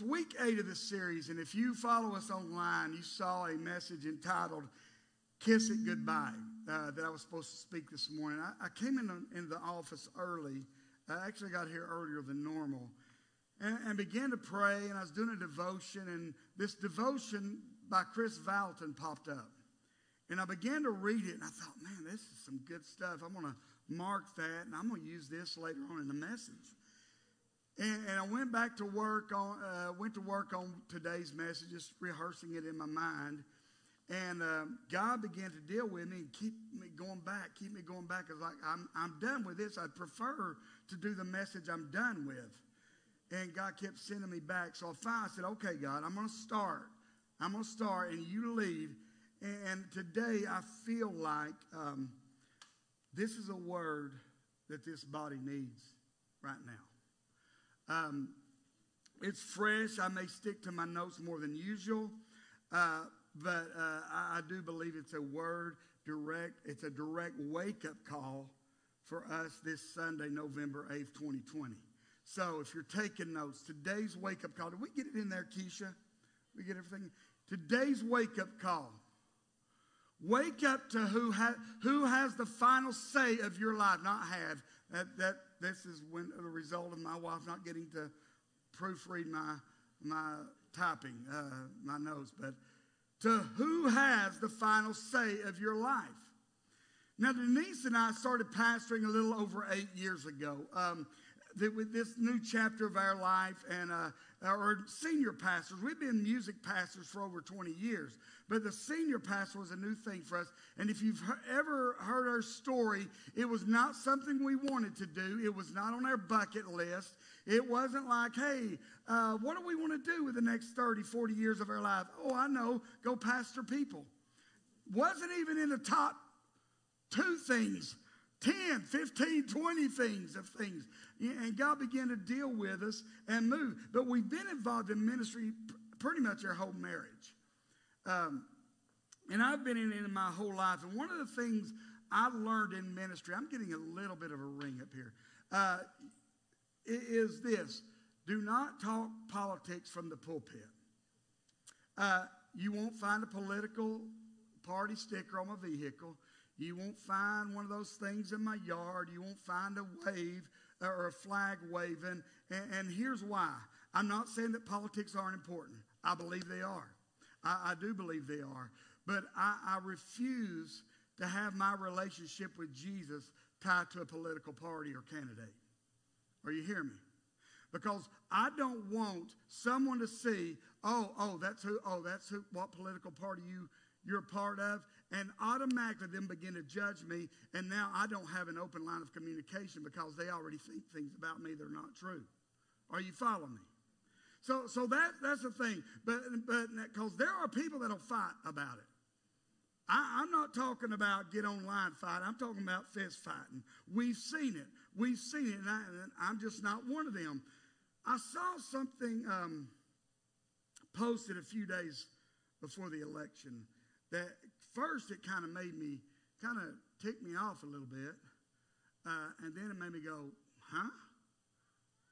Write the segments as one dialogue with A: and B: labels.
A: It's week eight of this series, and if you follow us online, you saw a message entitled Kiss It Goodbye uh, that I was supposed to speak this morning. I, I came in, in the office early. I actually got here earlier than normal and, and began to pray, and I was doing a devotion, and this devotion by Kris Vallotton popped up. And I began to read it, and I thought, man, this is some good stuff. I'm going to mark that, and I'm going to use this later on in the message. And, and I went back to work on, uh, went to work on today's message, just rehearsing it in my mind. And uh, God began to deal with me and keep me going back, keep me going back. I was like, I'm, I'm done with this. I'd prefer to do the message I'm done with. And God kept sending me back. So I finally said, okay, God, I'm going to start. I'm going to start, and you. And, and today I feel like um, this is a word that this body needs right now. Um, it's fresh. I may stick to my notes more than usual, uh, but uh, I, I, do believe it's a word direct. It's a direct wake up call for us this Sunday, November 8th, 2020. So if you're taking notes, today's wake up call, did we get it in there, Keisha? We get everything? Today's wake up call. Wake up to who, ha- who has the final say of your life, not have. That, that this is when the result of my wife not getting to proofread my my typing, uh, my notes, but to who has the final say of your life. Now, Denise and I started pastoring a little over eight years ago. Um, with this new chapter of our life and uh, our senior pastors. We've been music pastors for over 20 years, but the senior pastor was a new thing for us. And if you've ever heard our story, it was not something we wanted to do. It was not on our bucket list. It wasn't like, hey, uh, what do we want to do with the next 30, 40 years of our life? Oh, I know, go pastor people. Wasn't even in the top two things 10, 15, 20 things of things. And God began to deal with us and move. But we've been involved in ministry pretty much our whole marriage. Um, and I've been in it my whole life. And one of the things I've learned in ministry, I'm getting a little bit of a ring up here, uh, is this do not talk politics from the pulpit. Uh, you won't find a political party sticker on my vehicle. You won't find one of those things in my yard. You won't find a wave or a flag waving. And, and here's why. I'm not saying that politics aren't important. I believe they are. I, I do believe they are. But I, I refuse to have my relationship with Jesus tied to a political party or candidate. Are you hearing me? Because I don't want someone to see, oh, oh, that's who, oh, that's who, what political party you you're a part of, and automatically then begin to judge me. And now I don't have an open line of communication because they already think things about me that are not true. Are you following me? So, so that, that's the thing. But because there are people that'll fight about it. I, am not talking about get online fight. I'm talking about fist fighting. We've seen it. We've seen it, and, I, am just not one of them. I saw something um, posted a few days before the election that first it kind of made me kind of tick me off a little bit. Uh, and then it made me go, huh?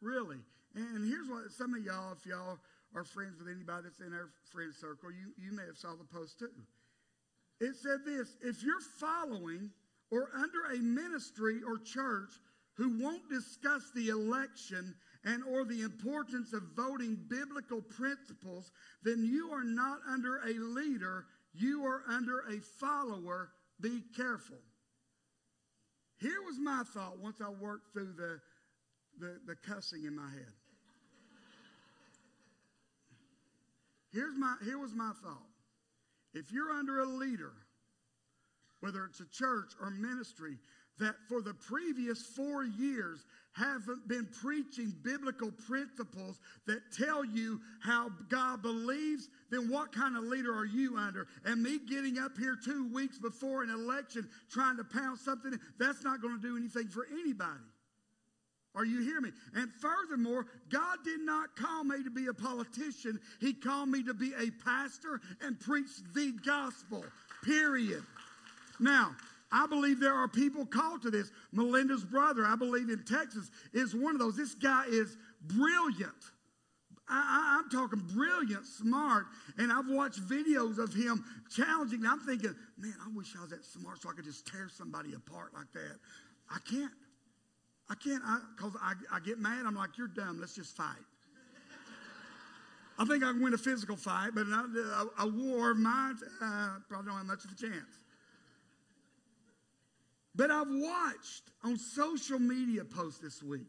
A: Really? And here's what some of y'all, if y'all are friends with anybody that's in our friend circle, you, you may have saw the post too. It said this if you're following or under a ministry or church who won't discuss the election and or the importance of voting biblical principles, then you are not under a leader you are under a follower. Be careful. Here was my thought once I worked through the, the, the cussing in my head. Here's my, here was my thought. If you're under a leader, whether it's a church or ministry, that for the previous four years haven't been preaching biblical principles that tell you how God believes, then what kind of leader are you under? And me getting up here two weeks before an election trying to pound something, that's not going to do anything for anybody. Are you hearing me? And furthermore, God did not call me to be a politician. He called me to be a pastor and preach the gospel, period. Now, I believe there are people called to this. Melinda's brother, I believe in Texas, is one of those. This guy is brilliant. I, am talking brilliant, smart, and I've watched videos of him challenging. I'm thinking, man, I wish I was that smart so I could just tear somebody apart like that. I can't. I can't, because I, I, I, get mad. I'm like, you're dumb. Let's just fight. I think I can win a physical fight, but a, a war of mine, uh, probably don't have much of a chance. But I've watched on social media posts this week.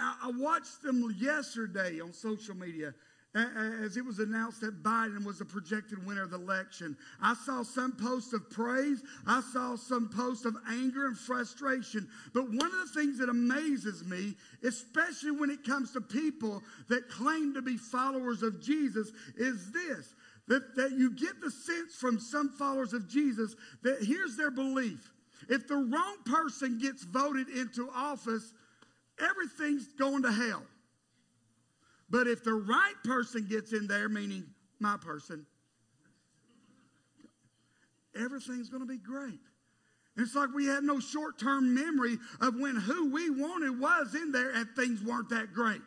A: I, watched them yesterday on social media as it was announced that Biden was the projected winner of the election. I saw some posts of praise. I saw some posts of anger and frustration. But one of the things that amazes me, especially when it comes to people that claim to be followers of Jesus, is this. That, that you get the sense from some followers of Jesus that here's their belief. If the wrong person gets voted into office, everything's going to hell. But if the right person gets in there, meaning my person, everything's going to be great. It's like we have no short term memory of when who we wanted was in there and things weren't that great.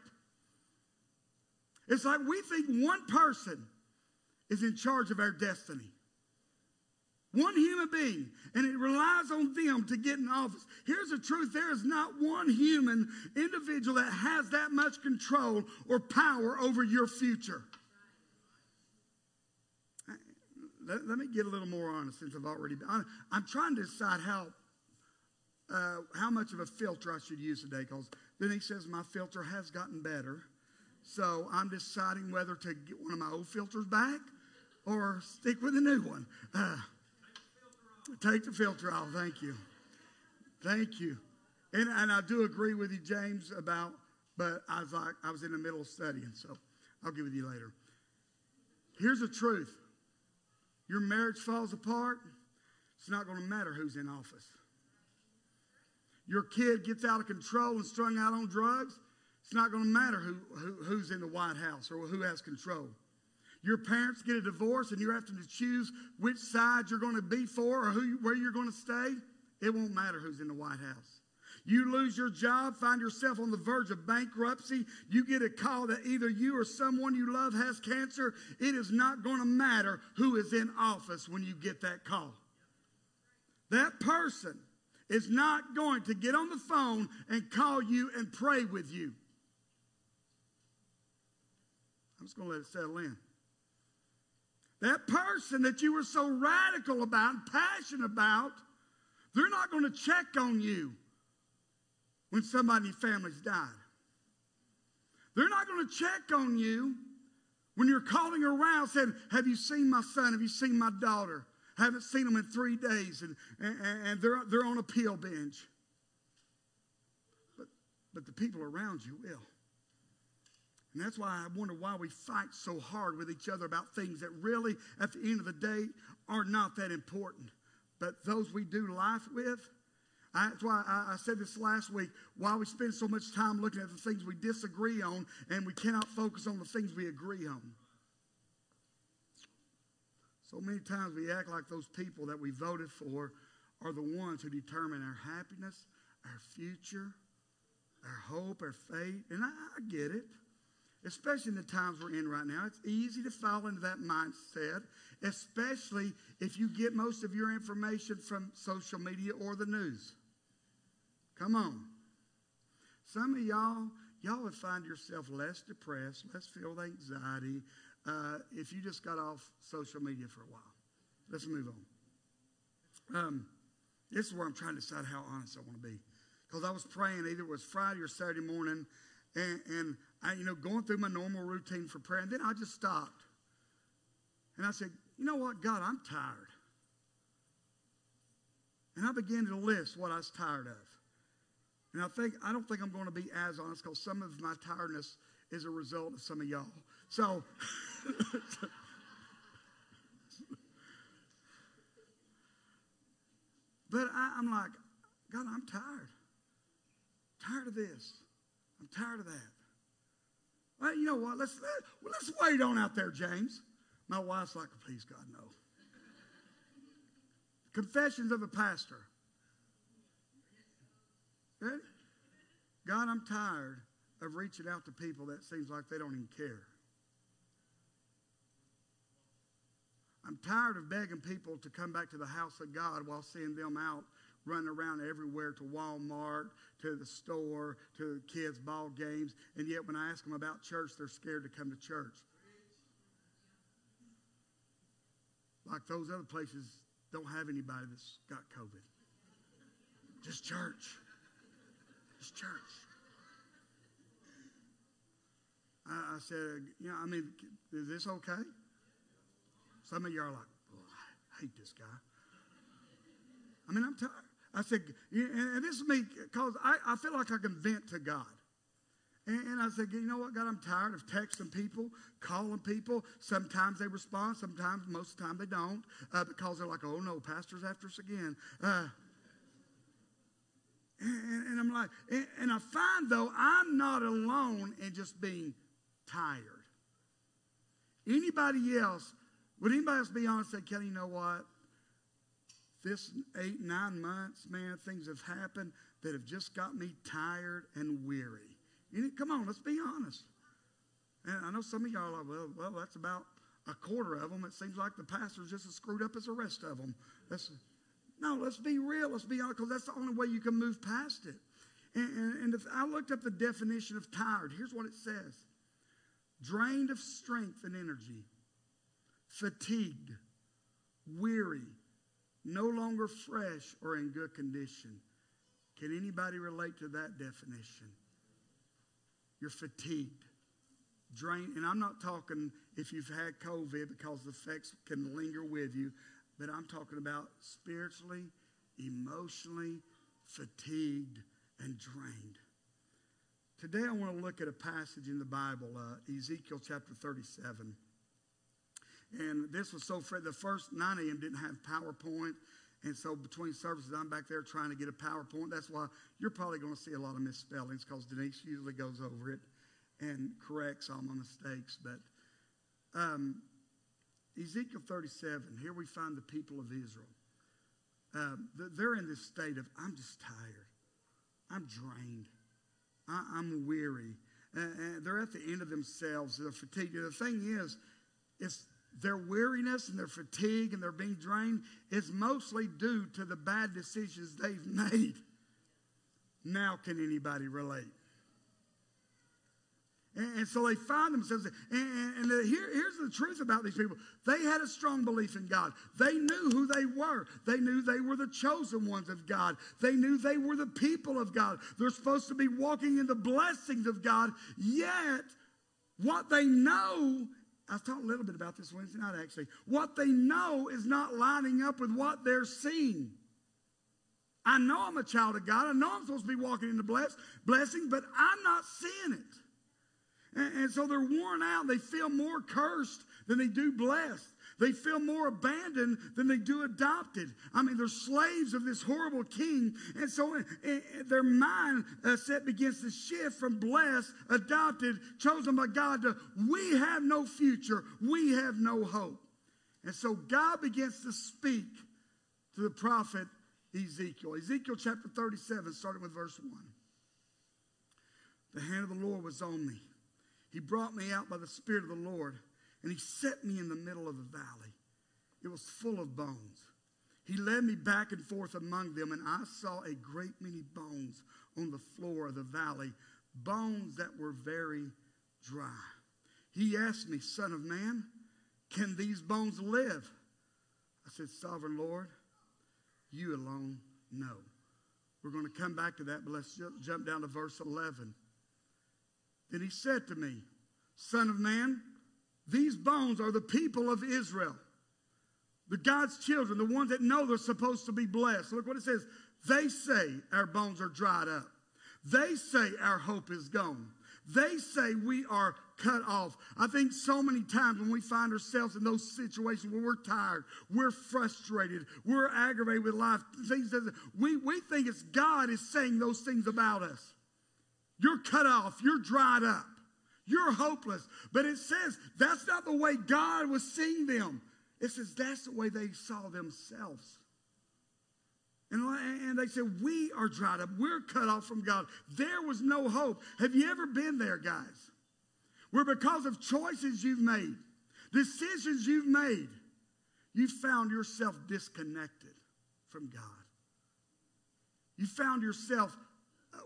A: It's like we think one person is in charge of our destiny. One human being, and it relies on them to get in office. Here's the truth there is not one human individual that has that much control or power over your future. Let, let me get a little more honest since I've already been. I'm trying to decide how, uh, how much of a filter I should use today because then he says my filter has gotten better. So I'm deciding whether to get one of my old filters back or stick with a new one. Uh, Take the filter off. Thank you. Thank you. And, and I do agree with you, James, about, but I was like, I was in the middle of studying, so I'll give it to you later. Here's the truth your marriage falls apart, it's not going to matter who's in office. Your kid gets out of control and strung out on drugs, it's not going to matter who, who, who's in the White House or who has control. Your parents get a divorce and you're having to choose which side you're going to be for or who, where you're going to stay. It won't matter who's in the White House. You lose your job, find yourself on the verge of bankruptcy. You get a call that either you or someone you love has cancer. It is not going to matter who is in office when you get that call. That person is not going to get on the phone and call you and pray with you. I'm just going to let it settle in. That person that you were so radical about and passionate about, they're not going to check on you when somebody in your family's died. They're not going to check on you when you're calling around saying, Have you seen my son? Have you seen my daughter? I haven't seen them in three days, and, and, and they're, they're on a pill bench. But, but the people around you will. And that's why I wonder why we fight so hard with each other about things that really, at the end of the day, are not that important. But those we do life with, I, that's why I, I, said this last week. Why we spend so much time looking at the things we disagree on and we cannot focus on the things we agree on. So many times we act like those people that we voted for are the ones who determine our happiness, our future, our hope, our faith. And I, I get it especially in the times we're in right now. It's easy to fall into that mindset, especially if you get most of your information from social media or the news. Come on. Some of y'all, y'all would find yourself less depressed, less filled with anxiety uh, if you just got off social media for a while. Let's move on. Um, this is where I'm trying to decide how honest I want to be. Because I was praying, either it was Friday or Saturday morning, and, and I, you know, going through my normal routine for prayer. And then I just stopped. And I said, you know what, God, I'm tired. And I began to list what I was tired of. And I think I don't think I'm going to be as honest because some of my tiredness is a result of some of y'all. So But I, am like, God, I'm tired. Tired of this. I'm tired of that. Well, you know what? Let's, let, let's wait on out there, James. My wife's like, please, God, no. Confessions of a pastor. God, I'm tired of reaching out to people that seems like they don't even care. I'm tired of begging people to come back to the house of God while seeing them out running around everywhere to Walmart, to the store, to kids' ball games, and yet when I ask them about church, they're scared to come to church. Like those other places don't have anybody that's got COVID. Just church. Just church. I, I said, you know, I mean, is this okay? Some of you are like, oh, I hate this guy. I mean, I'm tired. I said, and this is me because I, I feel like I can vent to God. And, I said, you know what, God, I'm tired of texting people, calling people. Sometimes they respond, sometimes, most of the time, they don't uh, because they're like, oh no, pastor's after us again. Uh, and, and, I'm like, and, and I find though, I'm not alone in just being tired. Anybody else, would anybody else be honest and say, Kelly, you know what? This eight, nine months, man, things have happened that have just got me tired and weary. You come on, let's be honest. And I know some of y'all are, well, well, that's about a quarter of them. It seems like the pastor's just as screwed up as the rest of them. That's, no, let's be real. Let's be honest, because that's the only way you can move past it. And, and, and I looked up the definition of tired, here's what it says drained of strength and energy, fatigued, weary, no longer fresh or in good condition. Can anybody relate to that definition? You're fatigued, drained. And I'm not talking if you've had COVID because the effects can linger with you, but I'm talking about spiritually, emotionally, fatigued, and drained. Today I want to look at a passage in the Bible, uh, Ezekiel chapter 37. And this was so, the first 9 a.m. didn't have PowerPoint. And so between services, I'm back there trying to get a PowerPoint. That's why you're probably going to see a lot of misspellings because Denise usually goes over it and corrects all my mistakes. But um, Ezekiel 37, here we find the people of Israel. Um, they're in this state of, I'm just tired. I'm drained. I, am weary. and they're at the end of themselves. They're fatigued. The thing is, it's their weariness and their fatigue and their being drained is mostly due to the bad decisions they've made. Now, can anybody relate? And, and so they find themselves, and, and, here, here's the truth about these people. They had a strong belief in God. They knew who they were. They knew they were the chosen ones of God. They knew they were the people of God. They're supposed to be walking in the blessings of God, yet what they know I was talking a little bit about this Wednesday night, actually. What they know is not lining up with what they're seeing. I know I'm a child of God. I know I'm supposed to be walking in the bless, blessing, but I'm not seeing it. And, and so they're worn out. They feel more cursed than they do blessed. They feel more abandoned than they do adopted. I mean, they're slaves of this horrible king. And so uh, uh, their mind uh, set begins to shift from blessed, adopted, chosen by God to we have no future, we have no hope. And so God begins to speak to the prophet Ezekiel. Ezekiel chapter 37, starting with verse 1. The hand of the Lord was on me. He brought me out by the Spirit of the Lord and he set me in the middle of the valley. It was full of bones. He led me back and forth among them, and I saw a great many bones on the floor of the valley, bones that were very dry. He asked me, Son of man, can these bones live? I said, Sovereign Lord, you alone know. We're going to come back to that, but let's jump down to verse 11. Then he said to me, Son of man, these bones are the people of Israel, the God's children, the ones that know they're supposed to be blessed. Look what it says. They say our bones are dried up. They say our hope is gone. They say we are cut off. I think so many times when we find ourselves in those situations where we're tired, we're frustrated, we're aggravated with life, things that we, we think it's God is saying those things about us. You're cut off, you're dried up. You're hopeless. But it says that's not the way God was seeing them. It says that's the way they saw themselves. And, and they said, We are dried up. We're cut off from God. There was no hope. Have you ever been there, guys? Where because of choices you've made, decisions you've made, you found yourself disconnected from God. You found yourself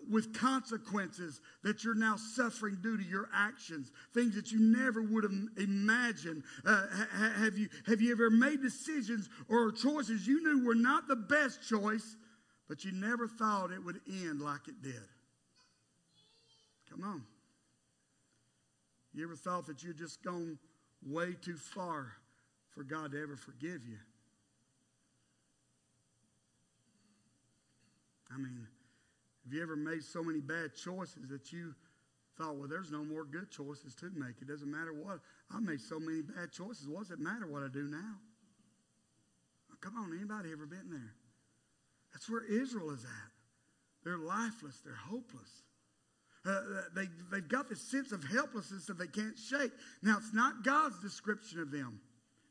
A: with consequences that you're now suffering due to your actions, things that you never would have imagined. Uh, ha- have, you, have you ever made decisions or choices you knew were not the best choice, but you never thought it would end like it did? Come on. You ever thought that you'd just gone way too far for God to ever forgive you? I mean, have you ever made so many bad choices that you thought, well, there's no more good choices to make? It doesn't matter what. I made so many bad choices. What does it matter what I do now? Come on, anybody ever been there? That's where Israel is at. They're lifeless, they're hopeless. Uh, they, they've got this sense of helplessness that they can't shake. Now, it's not God's description of them,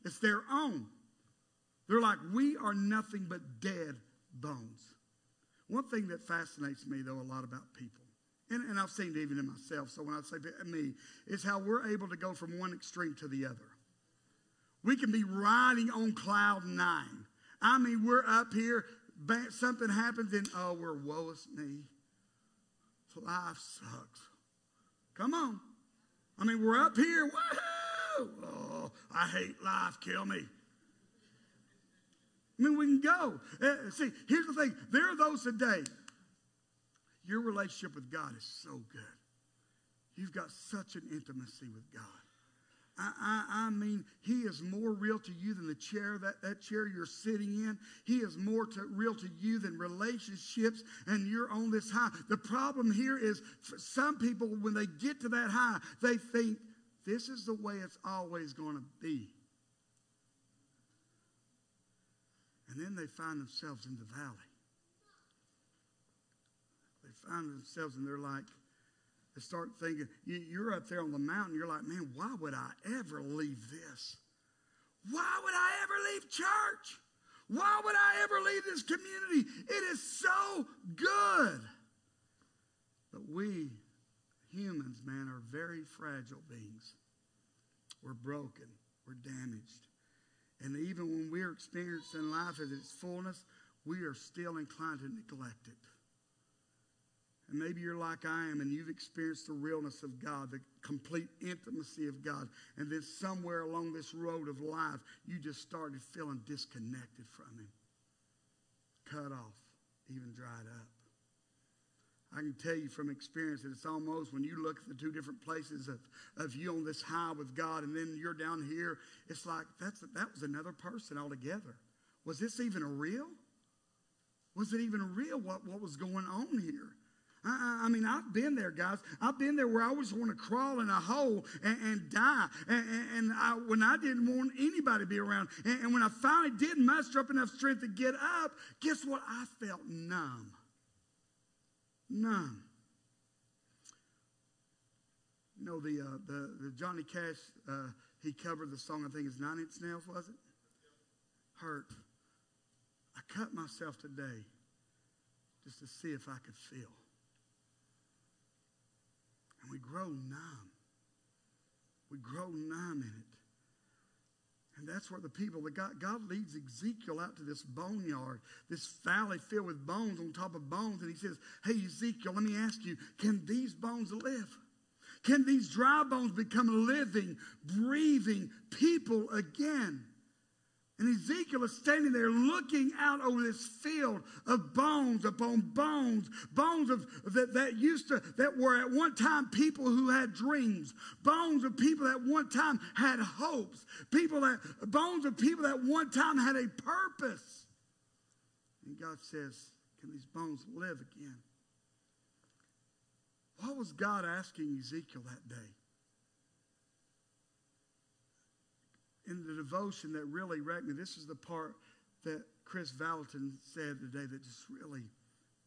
A: it's their own. They're like, we are nothing but dead bones. One thing that fascinates me, though, a lot about people, and, and I've seen it even in myself, so when I say me, is how we're able to go from one extreme to the other. We can be riding on cloud nine. I mean, we're up here, something happens, and oh, we're woe is me. Life sucks. Come on. I mean, we're up here. Woohoo! Oh, I hate life. Kill me. I mean, we can go. Uh, see, here's the thing there are those today, your relationship with God is so good. You've got such an intimacy with God. I, I, I, mean, he is more real to you than the chair, that, that chair you're sitting in. He is more to, real to you than relationships, and you're on this high. The problem here is some people, when they get to that high, they think this is the way it's always going to be. And then they find themselves in the valley. They find themselves and they're like, they start thinking, you're up there on the mountain, you're like, man, why would I ever leave this? Why would I ever leave church? Why would I ever leave this community? It is so good. But we humans, man, are very fragile beings. We're broken, we're damaged. And even when we're experiencing life at its fullness, we are still inclined to neglect it. And maybe you're like I am and you've experienced the realness of God, the complete intimacy of God. And then somewhere along this road of life, you just started feeling disconnected from Him, cut off, even dried up. I can tell you from experience that it's almost when you look at the two different places of, of you on this high with God and then you're down here, it's like that's, that was another person altogether. Was this even real? Was it even real what, what was going on here? I, I, mean, I've been there, guys. I've been there where I always want to crawl in a hole and, and die. And, and, and I, when I didn't want anybody to be around, and, and when I finally did muster up enough strength to get up, guess what? I felt numb. None. You know, the, uh, the, the Johnny Cash, uh, he covered the song, I think it's Nine Inch Nails, was it? Hurt. I cut myself today just to see if I could feel. And we grow numb. We grow numb in it. And that's where the people that God, God leads Ezekiel out to this boneyard, this valley filled with bones on top of bones. And he says, Hey, Ezekiel, let me ask you, can these bones live? Can these dry bones become living, breathing people again? And Ezekiel is standing there looking out over this field of bones upon bones, bones of that, that used to that were at one time people who had dreams, bones of people that one time had hopes, people that bones of people that one time had a purpose. And God says, Can these bones live again? What was God asking Ezekiel that day? In the devotion that really wrecked me. This is the part that Kris Vallotton said today that just really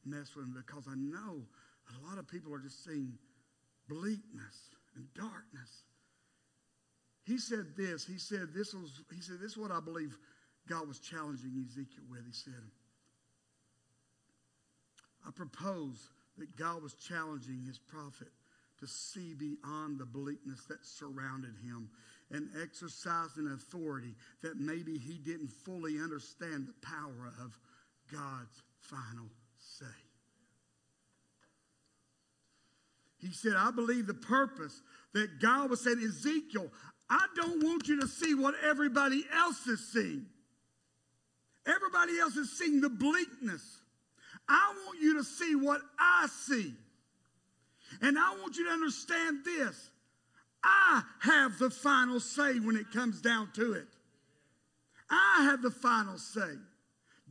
A: messed with me because I know a lot of people are just seeing bleakness and darkness. He said this. He said this was. He said this is what I believe God was challenging Ezekiel with. He said, I propose that God was challenging his prophet to see beyond the bleakness that surrounded him and exercise an authority that maybe he didn't fully understand the power of God's final say. He said, I believe the purpose that God was saying, Ezekiel, I don't want you to see what everybody else is seeing. Everybody else is seeing the bleakness. I want you to see what I see. And I want you to understand this I have the final say when it comes down to it. I have the final say.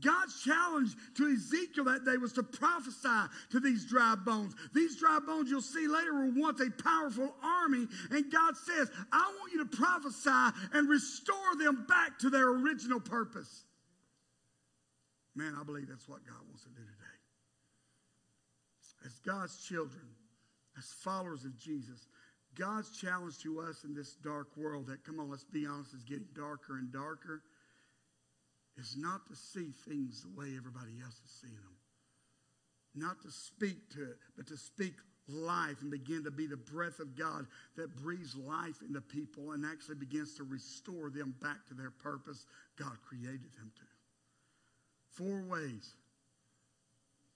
A: God's challenge to Ezekiel that day was to prophesy to these dry bones. These dry bones, you'll see later, were once a powerful army. And God says, I want you to prophesy and restore them back to their original purpose. Man, I believe that's what God wants to do today. As God's children, as followers of Jesus, God's challenge to us in this dark world that, come on, let's be honest, is getting darker and darker, is not to see things the way everybody else is seeing them. Not to speak to it, but to speak life and begin to be the breath of God that breathes life into people and actually begins to restore them back to their purpose God created them to. Four ways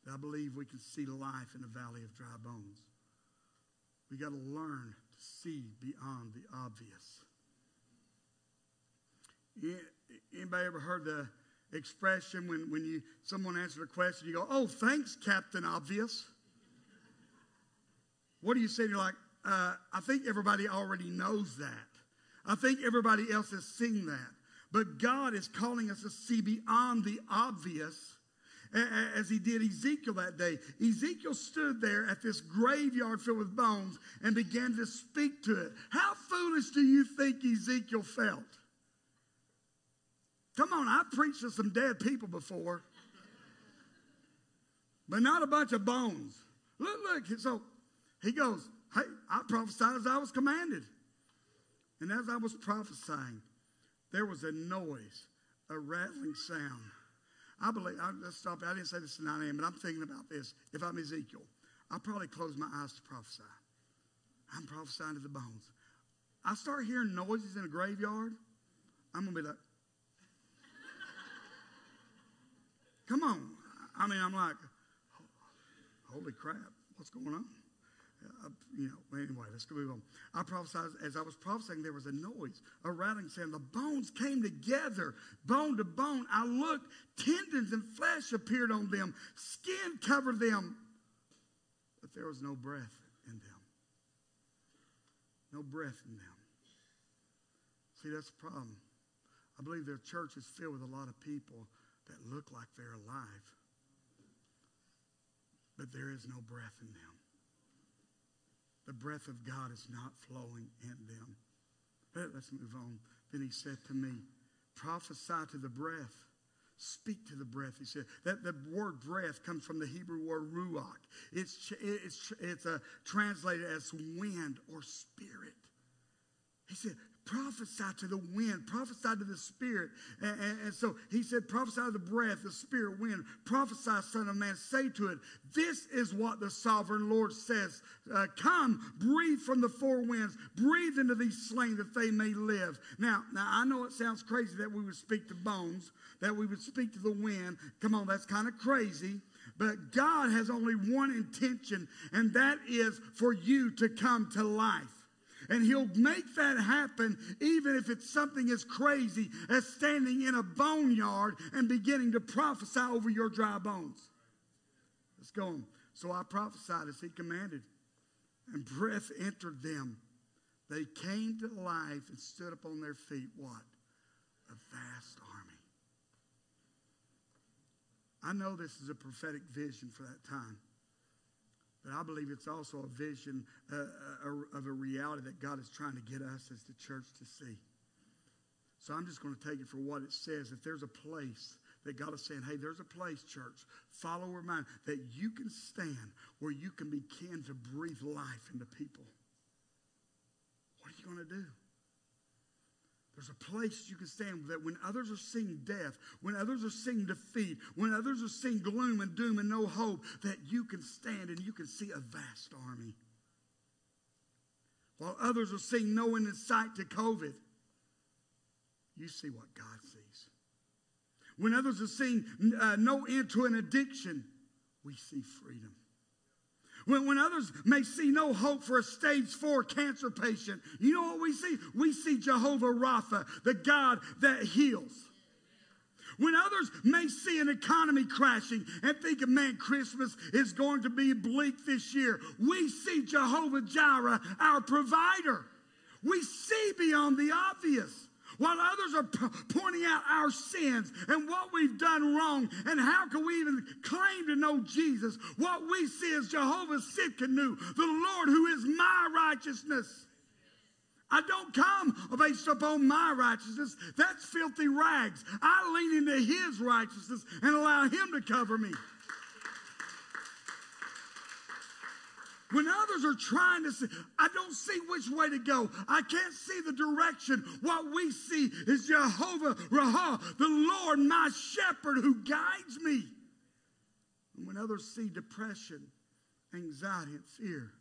A: that I believe we can see life in the valley of dry bones. We got to learn see beyond the obvious. Anybody ever heard the expression when, when you someone answered a question, you go, Oh, thanks, Captain Obvious. What do you say? You're like, uh, I think everybody already knows that. I think everybody else has seen that. But God is calling us to see beyond the obvious as he did Ezekiel that day. Ezekiel stood there at this graveyard filled with bones and began to speak to it. How foolish do you think Ezekiel felt? Come on, I've preached to some dead people before, but not a bunch of bones. Look, look. So he goes, Hey, I prophesied as I was commanded. And as I was prophesying, there was a noise, a rattling sound. I believe, I, let's stop. I didn't say this at 9 a.m., but I'm thinking about this. If I'm Ezekiel, I'll probably close my eyes to prophesy. I'm prophesying to the bones. I start hearing noises in a graveyard, I'm going to be like, come on. I mean, I'm like, holy crap, what's going on? You know, anyway, let's move on. I prophesied, as I was prophesying, there was a noise, a rattling sound. The bones came together, bone to bone. I looked, tendons and flesh appeared on them, skin covered them, but there was no breath in them. No breath in them. See, that's the problem. I believe their church is filled with a lot of people that look like they're alive, but there is no breath in them the breath of God is not flowing in them. But let's move on. Then he said to me, prophesy to the breath. Speak to the breath. He said that the word breath comes from the Hebrew word ruach. It's, it's, it's a, translated as wind or spirit. He said, prophesy to the wind, prophesy to the spirit. And, and, and, so he said, prophesy to the breath, the spirit, wind, prophesy, son of man, say to it, this is what the sovereign Lord says. Uh, come, breathe from the four winds, breathe into these slain that they may live. Now, now I know it sounds crazy that we would speak to bones, that we would speak to the wind. Come on, that's kind of crazy. But God has only one intention, and that is for you to come to life. And he'll make that happen even if it's something as crazy as standing in a boneyard and beginning to prophesy over your dry bones. Let's go on. So I prophesied as he commanded, and breath entered them. They came to life and stood up on their feet. What? A vast army. I know this is a prophetic vision for that time. But I believe it's also a vision uh, uh, of a reality that God is trying to get us as the church to see. So I'm just going to take it for what it says. If there's a place that God is saying, hey, there's a place, church, follower mine, that you can stand where you can begin to breathe life into people. What are you going to do? There's a place you can stand that when others are seeing death, when others are seeing defeat, when others are seeing gloom and doom and no hope, that you can stand and you can see a vast army. While others are seeing no end in sight to COVID, you see what God sees. When others are seeing uh, no end to an addiction, we see freedom. When, when others may see no hope for a stage four cancer patient, you know what we see? We see Jehovah Rapha, the God that heals. When others may see an economy crashing and think, man, Christmas is going to be bleak this year, we see Jehovah Jireh, our provider. We see beyond the obvious. While others are p- pointing out our sins and what we've done wrong and how can we even claim to know Jesus, what we see is Jehovah Tsidkenu, the Lord who is my righteousness. I don't come based upon my righteousness. That's filthy rags. I lean into his righteousness and allow him to cover me. When others are trying to see, I don't see which way to go. I can't see the direction. What we see is Jehovah Raha, the Lord, my shepherd who guides me. And when others see depression, anxiety, and fear,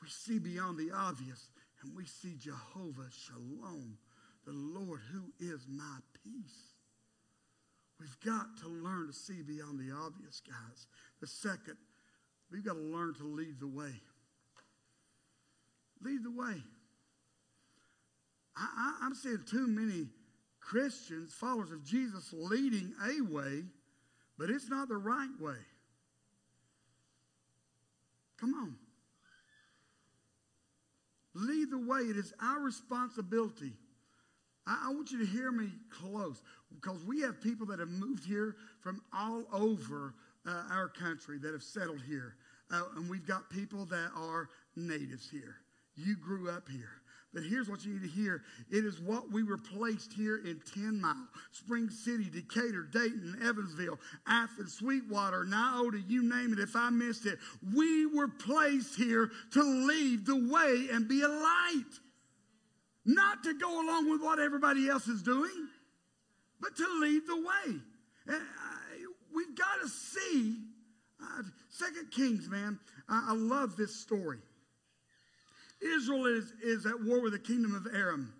A: we see beyond the obvious and we see Jehovah Shalom, the Lord who is my peace. We've got to learn to see beyond the obvious, guys. The second We've got to learn to lead the way. Lead the way. I, am seeing too many Christians, followers of Jesus, leading a way, but it's not the right way. Come on. Lead the way. It is our responsibility. I, I want you to hear me close because we have people that have moved here from all over uh, our country that have settled here. Uh, and we've got people that are natives here. You grew up here. But here's what you need to hear. It is what we were placed here in 10 Mile, Spring City, Decatur, Dayton, Evansville, Athens, Sweetwater, Niota, you name it. If I missed it, we were placed here to lead the way and be a light. Not to go along with what everybody else is doing, but to lead the way. Uh, we've got to see uh, Second Kings, man, I, I, love this story. Israel is, is at war with the kingdom of Aram.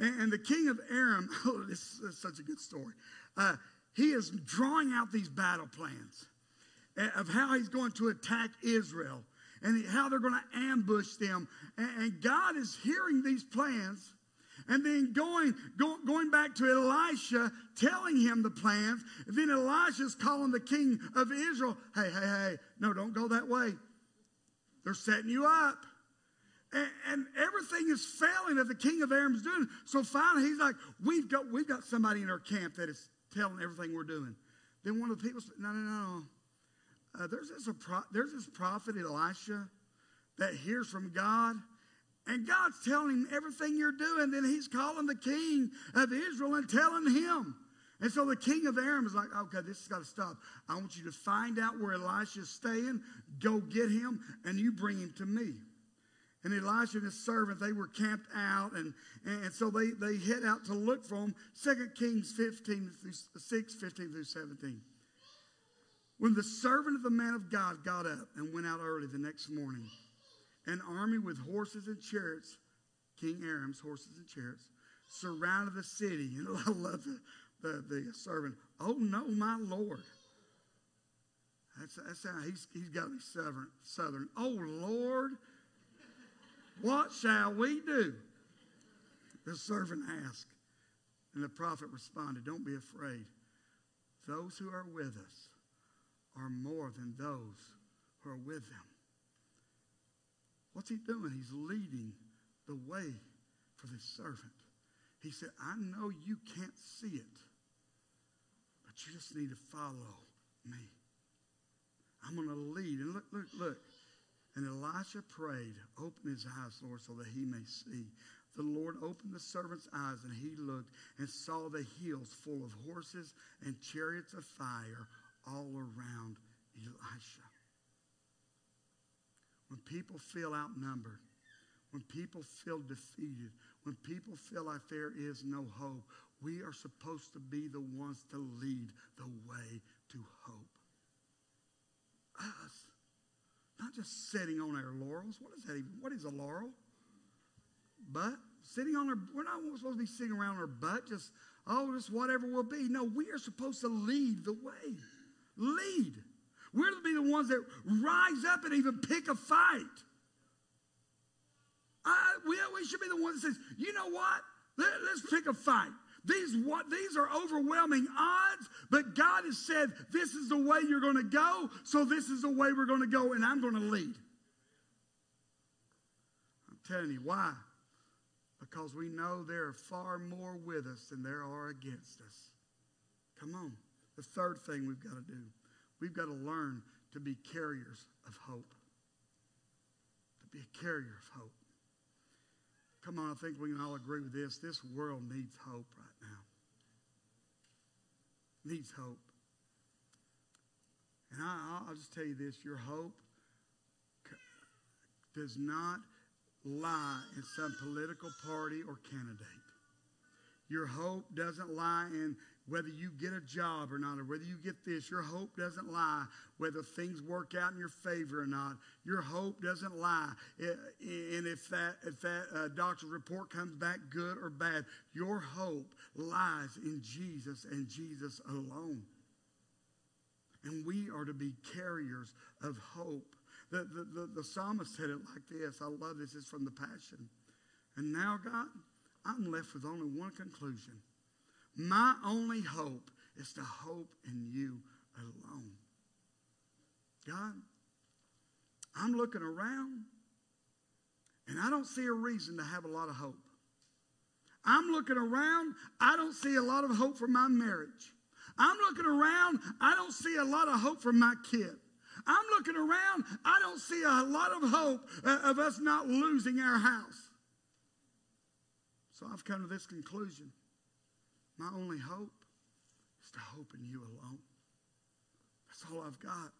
A: And, and the king of Aram, oh, this is such a good story. Uh, he is drawing out these battle plans uh, of how he's going to attack Israel and how they're going to ambush them. And, and God is hearing these plans and then going, go, going back to Elisha, telling him the plans. And then Elisha's calling the king of Israel, hey, hey, hey, no, don't go that way. They're setting you up. And, and, everything is failing that the king of Aram's doing. So finally, he's like, we've got, we've got somebody in our camp that is telling everything we're doing. Then one of the people said, no, no, no. Uh, there's, this pro- there's this prophet Elisha that hears from God and God's telling him everything you're doing. Then he's calling the king of Israel and telling him. And so the king of Aram is like, okay, this has got to stop. I want you to find out where Elisha's staying, go get him, and you bring him to me. And Elisha and his servant, they were camped out, and, and so they, they head out to look for him. 2 Kings 15 through 6, 15 through 17. When the servant of the man of God got up and went out early the next morning, an army with horses and chariots, King Aram's horses and chariots, surrounded the city. And I love the, the, the servant. Oh, no, my Lord. That's, that's how he's, he's got to be southern, southern. Oh, Lord, what shall we do? The servant asked. And the prophet responded, Don't be afraid. Those who are with us are more than those who are with them. What's he doing? He's leading the way for this servant. He said, I know you can't see it, but you just need to follow me. I'm going to lead. And look, look, look. And Elisha prayed, Open his eyes, Lord, so that he may see. The Lord opened the servant's eyes, and he looked and saw the hills full of horses and chariots of fire all around Elisha when people feel outnumbered, when people feel defeated, when people feel like there is no hope, we are supposed to be the ones to lead the way to hope. Us. Not just sitting on our laurels. What is that even? What is a laurel? But sitting on our, we're not supposed to be sitting around our butt, just, oh, just whatever will be. No, we are supposed to lead the way. Lead. We're to be the ones that rise up and even pick a fight. I, we, we should be the ones that says, you know what? Let, let's pick a fight. These what these are overwhelming odds, but God has said this is the way you're going to go, so this is the way we're going to go, and I'm going to lead. I'm telling you why. Because we know there are far more with us than there are against us. Come on. The third thing we've got to do, we've got to learn to be carriers of hope. To be a carrier of hope. Come on, I think we can all agree with this. This world needs hope right now. Needs hope. And I, will just tell you this your hope does not lie in some political party or candidate. Your hope doesn't lie in whether you get a job or not, or whether you get this. Your hope doesn't lie whether things work out in your favor or not. Your hope doesn't lie in if that, if that uh, doctor's report comes back good or bad. Your hope lies in Jesus and Jesus alone. And we are to be carriers of hope. The, the, the, the psalmist said it like this. I love this. It's from the Passion. And now, God, I'm left with only one conclusion. My only hope is to hope in you alone. God, I'm looking around and I don't see a reason to have a lot of hope. I'm looking around, I don't see a lot of hope for my marriage. I'm looking around, I don't see a lot of hope for my kid. I'm looking around, I don't see a lot of hope uh, of us not losing our house. So I've come to this conclusion. My only hope is to hope in you alone. That's all I've got.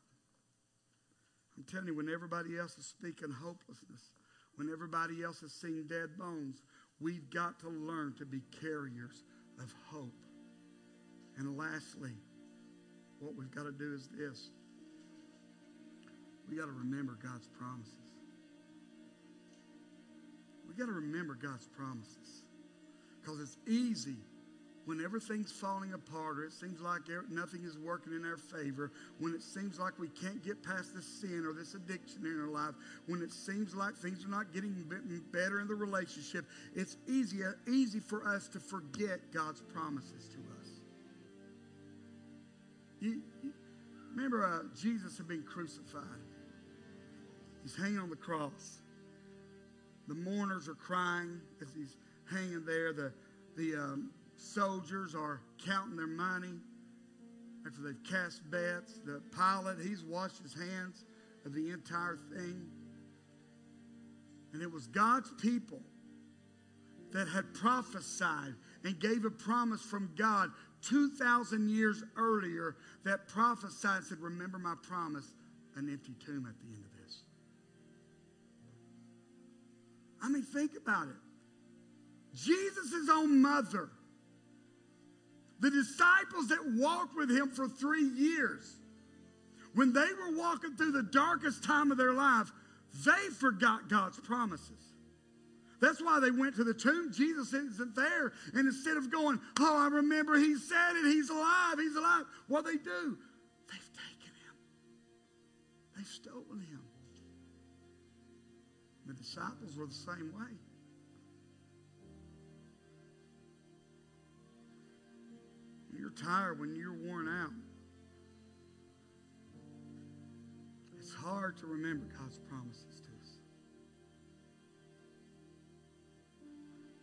A: I'm telling you, when everybody else is speaking hopelessness, when everybody else is seeing dead bones, we've got to learn to be carriers of hope. And lastly, what we've got to do is this we got to remember God's promises. We got to remember God's promises. Because it's easy when everything's falling apart or it seems like nothing is working in our favor, when it seems like we can't get past this sin or this addiction in our life, when it seems like things are not getting better in the relationship, it's easy, easy for us to forget God's promises to us. You, you remember, uh, Jesus had been crucified. He's hanging on the cross. The mourners are crying as he's hanging there. The, the um, soldiers are counting their money after they've cast bets. The Pilate, he's washed his hands of the entire thing. And it was God's people that had prophesied and gave a promise from God 2,000 years earlier that prophesied and said, Remember my promise, an empty tomb at the end of this. I mean, think about it. Jesus' own mother, the disciples that walked with him for three years, when they were walking through the darkest time of their life, they forgot God's promises. That's why they went to the tomb. Jesus isn't there. And instead of going, Oh, I remember he said it, he's alive, he's alive, what they do? They've taken him, they've stolen him. The disciples were the same way. You're tired, when you're worn out, it's hard to remember God's promises to us.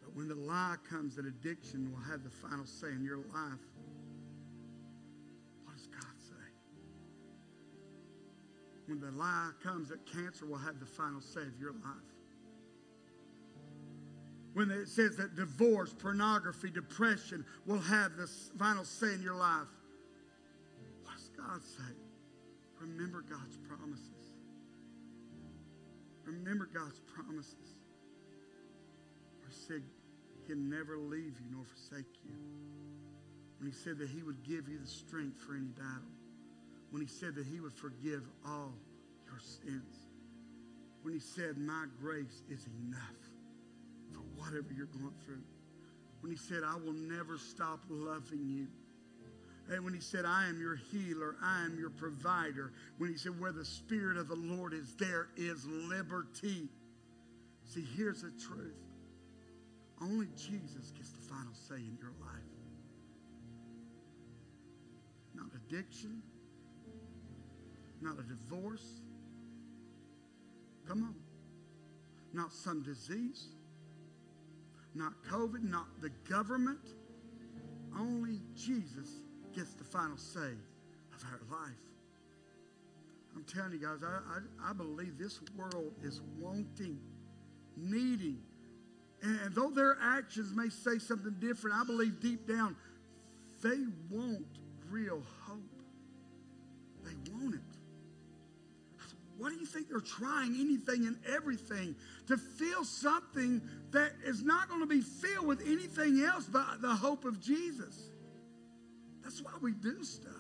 A: But when the lie comes that addiction will have the final say in your life, what does God say? When the lie comes that cancer will have the final say of your life, when it says that divorce, pornography, depression will have the final say in your life. What does God say? Remember God's promises. Remember God's promises. He said he'd never leave you nor forsake you. When he said that he would give you the strength for any battle. When he said that he would forgive all your sins. When he said, My grace is enough whatever you're going through. When he said, I will never stop loving you. And when he said, I am your healer, I am your provider. When he said, Where the Spirit of the Lord is, there is liberty. See, here's the truth only Jesus gets the final say in your life. Not addiction, not a divorce. Come on. Not some disease, not COVID, not the government. Only Jesus gets the final say of our life. I'm telling you guys, I, I, I believe this world is wanting, needing, and, and though their actions may say something different, I believe deep down they want real hope. They want it. What do you think they're trying anything and everything to feel something that is not going to be filled with anything else but the hope of Jesus? That's why we do stuff.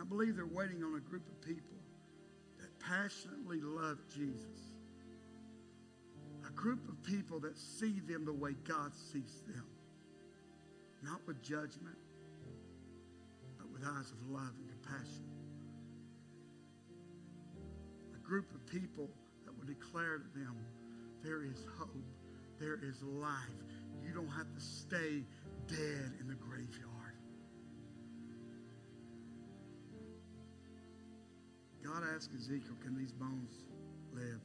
A: I believe they're waiting on a group of people that passionately love Jesus. A group of people that see them the way God sees them. Not with judgment, but with eyes of love and compassion. Group of people that will declare to them, there is hope, there is life. You don't have to stay dead in the graveyard. God asked Ezekiel, Can these bones live?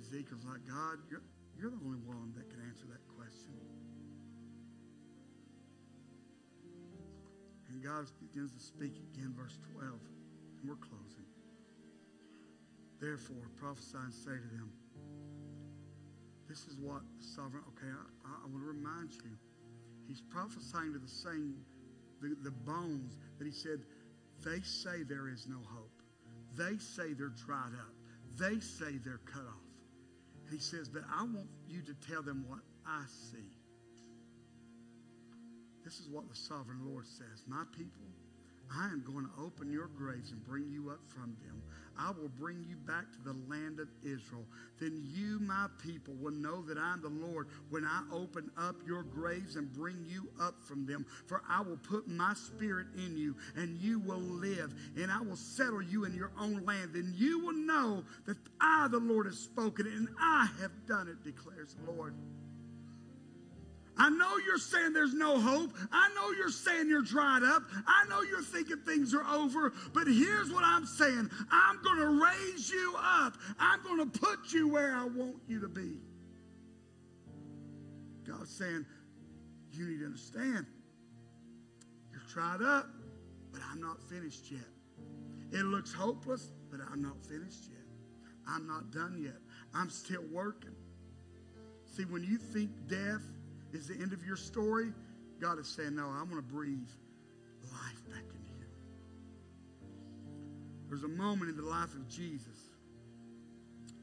A: Ezekiel's like, God, you're, you're the only one that can answer that question. And God begins to speak again, verse 12. And we're closing. Therefore, prophesy and say to them, this is what the sovereign, okay, I, I want to remind you. He's prophesying to the same, the, the bones that he said, they say there is no hope. They say they're dried up. They say they're cut off. He says, but I want you to tell them what I see. This is what the sovereign Lord says. My people, I am going to open your graves and bring you up from them. I will bring you back to the land of Israel. Then you, my people, will know that I'm the Lord when I open up your graves and bring you up from them. For I will put my spirit in you, and you will live, and I will settle you in your own land. Then you will know that I, the Lord, have spoken, and I have done it, declares the Lord. I know you're saying there's no hope. I know you're saying you're dried up. I know you're thinking things are over. But here's what I'm saying I'm going to raise you up, I'm going to put you where I want you to be. God's saying, You need to understand. You're dried up, but I'm not finished yet. It looks hopeless, but I'm not finished yet. I'm not done yet. I'm still working. See, when you think death, is the end of your story, God is saying, No, I'm going to breathe life back into you. There's a moment in the life of Jesus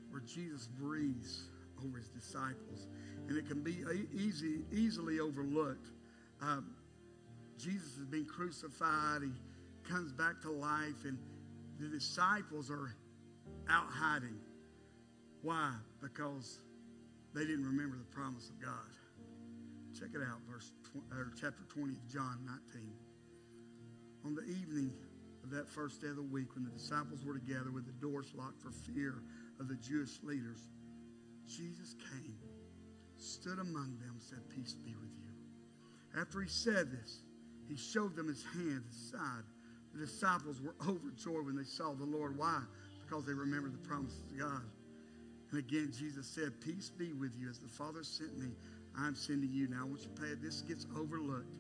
A: where Jesus breathes over his disciples, and it can be easy, easily overlooked. Um, Jesus has been crucified, he comes back to life, and the disciples are out hiding. Why? Because they didn't remember the promise of God. Check it out, verse or chapter 20 of John 19. On the evening of that first day of the week, when the disciples were together with the doors locked for fear of the Jewish leaders, Jesus came, stood among them, said, Peace be with you. After he said this, he showed them his hand, his side. The disciples were overjoyed when they saw the Lord. Why? Because they remembered the promises of God. And again, Jesus said, Peace be with you. As the Father sent me, I'm sending you. Now, I want you to pay. This gets overlooked.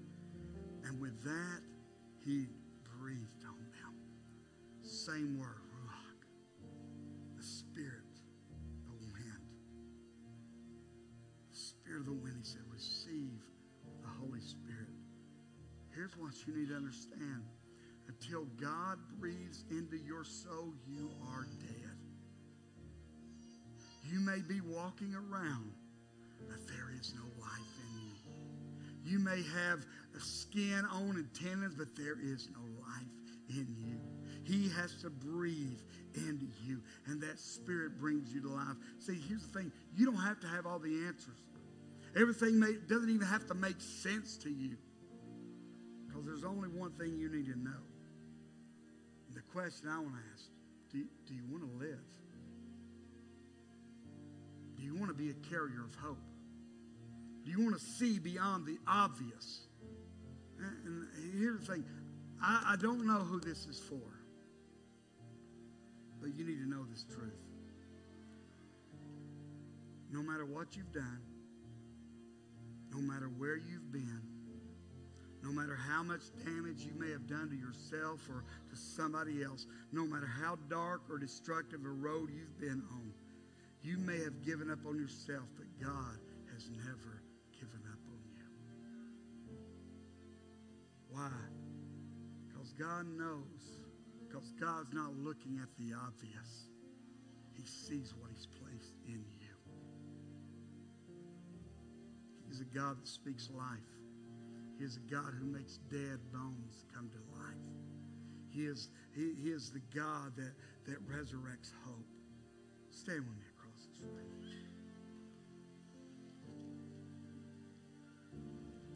A: And with that, he breathed on them. Same word. The spirit, the wind. The spirit of the wind, he said, receive the Holy Spirit. Here's what you need to understand. Until God breathes into your soul, you are dead. You may be walking around, but there is no life in you. You may have skin on and tendons, but there is no life in you. He has to breathe into you, and that spirit brings you to life. See, here's the thing you don't have to have all the answers. Everything may, doesn't even have to make sense to you because there's only one thing you need to know. And the question I want to ask do do you want to live? Do you want to be a carrier of hope? Do you want to see beyond the obvious? And here's the thing I, I don't know who this is for, but you need to know this truth. No matter what you've done, no matter where you've been, no matter how much damage you may have done to yourself or to somebody else, no matter how dark or destructive a road you've been on, you may have given up on yourself, but God has never Why? Because God knows. Because God's not looking at the obvious. He sees what He's placed in you. He's a God that speaks life. He is a God who makes dead bones come to life. He is, he, he is the God that, that resurrects hope. Stand with me across this me.